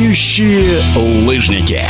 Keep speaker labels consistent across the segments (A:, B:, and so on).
A: Летающие лыжники.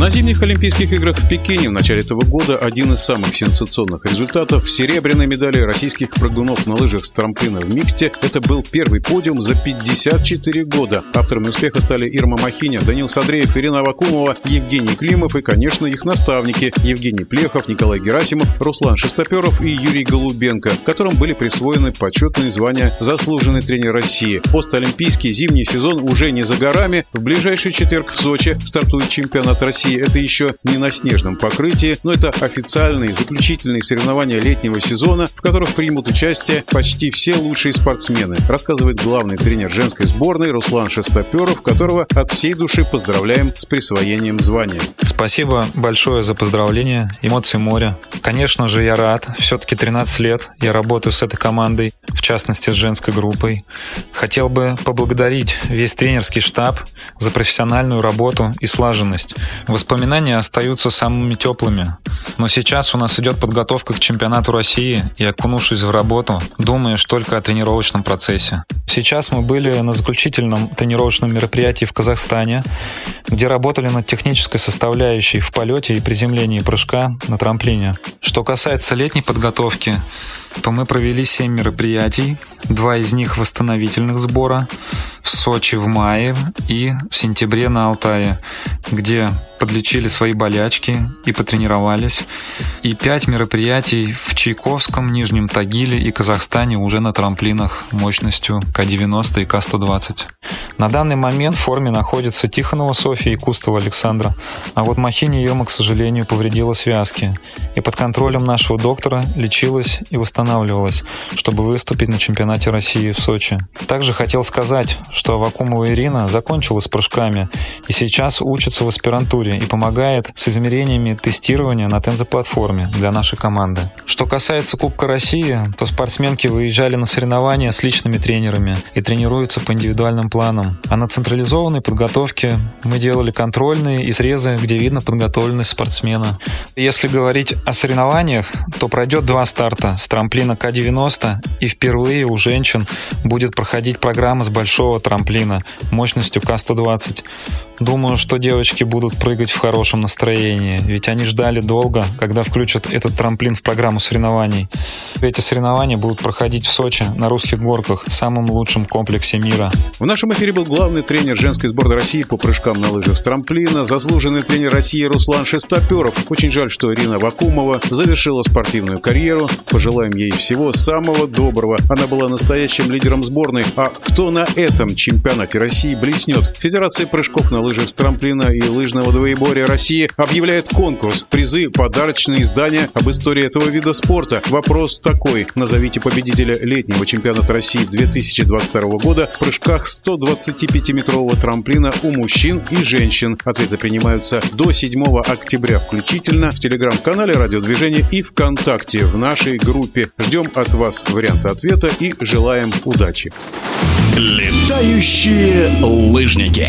B: На зимних Олимпийских играх в Пекине в начале этого года один из самых сенсационных результатов – серебряные медали российских прыгунов на лыжах с трамплина в миксте. Это был первый подиум за 54 года. Авторами успеха стали Ирма Махиня, Данил Садреев, Ирина Авакумова, Евгений Климов и, конечно, их наставники – Евгений Плехов, Николай Герасимов, Руслан Шестоперов и Юрий Голубенко, которым были присвоены почетные звания «Заслуженный тренер России». Постолимпийский зимний сезон уже не за горами. В ближайший четверг в Сочи стартует чемпионат России России это еще не на снежном покрытии, но это официальные заключительные соревнования летнего сезона, в которых примут участие почти все лучшие спортсмены, рассказывает главный тренер женской сборной Руслан Шестоперов, которого от всей души поздравляем с присвоением звания.
C: Спасибо большое за поздравление, эмоции моря. Конечно же, я рад. Все-таки 13 лет я работаю с этой командой, в частности, с женской группой. Хотел бы поблагодарить весь тренерский штаб за профессиональную работу и слаженность. Воспоминания остаются самыми теплыми. Но сейчас у нас идет подготовка к чемпионату России, и окунувшись в работу, думаешь только о тренировочном процессе. Сейчас мы были на заключительном тренировочном мероприятии в Казахстане, где работали над технической составляющей в полете и приземлении прыжка на трамплине. Что касается летней подготовки, то мы провели 7 мероприятий, два из них восстановительных сбора в Сочи в мае и в сентябре на Алтае, где подлечили свои болячки и потренировались. И пять мероприятий в Чайковском, Нижнем Тагиле и Казахстане уже на трамплинах мощностью К-90 и К-120. На данный момент в форме находятся Тихонова Софья и Кустова Александра. А вот Махини Ирма, к сожалению, повредила связки. И под контролем нашего доктора лечилась и восстанавливалась, чтобы выступить на чемпионате России в Сочи. Также хотел сказать, что Авакумова Ирина закончила с прыжками и сейчас учится в аспирантуре и помогает с измерениями тестирования на тензоплатформе для нашей команды. Что касается Кубка России, то спортсменки выезжали на соревнования с личными тренерами и тренируются по индивидуальным планам. А на централизованной подготовке мы делали контрольные и срезы, где видно подготовленность спортсмена. Если говорить о соревнованиях, то пройдет два старта с трамплина К-90 и впервые у женщин будет проходить программа с большого трамплина мощностью К-120. Думаю, что девочки будут прыгать в хорошем настроении, ведь они ждали долго, когда включат этот трамплин в программу соревнований. Эти соревнования будут проходить в Сочи на русских горках, самом лучшем комплексе мира.
B: В нашем эфире был главный тренер женской сборной России по прыжкам на лыжах с трамплина, заслуженный тренер России Руслан Шестоперов. Очень жаль, что Ирина Вакумова завершила спортивную карьеру. Пожелаем ей всего самого доброго. Она была настоящим лидером сборной. А кто на этом чемпионате России блеснет? Федерация прыжков на лыжах лыжах с трамплина и лыжного двоеборья России объявляет конкурс. Призы, подарочные издания об истории этого вида спорта. Вопрос такой. Назовите победителя летнего чемпионата России 2022 года в прыжках 125-метрового трамплина у мужчин и женщин. Ответы принимаются до 7 октября включительно в телеграм-канале Радиодвижения и ВКонтакте в нашей группе. Ждем от вас варианта ответа и желаем удачи.
A: Летающие лыжники.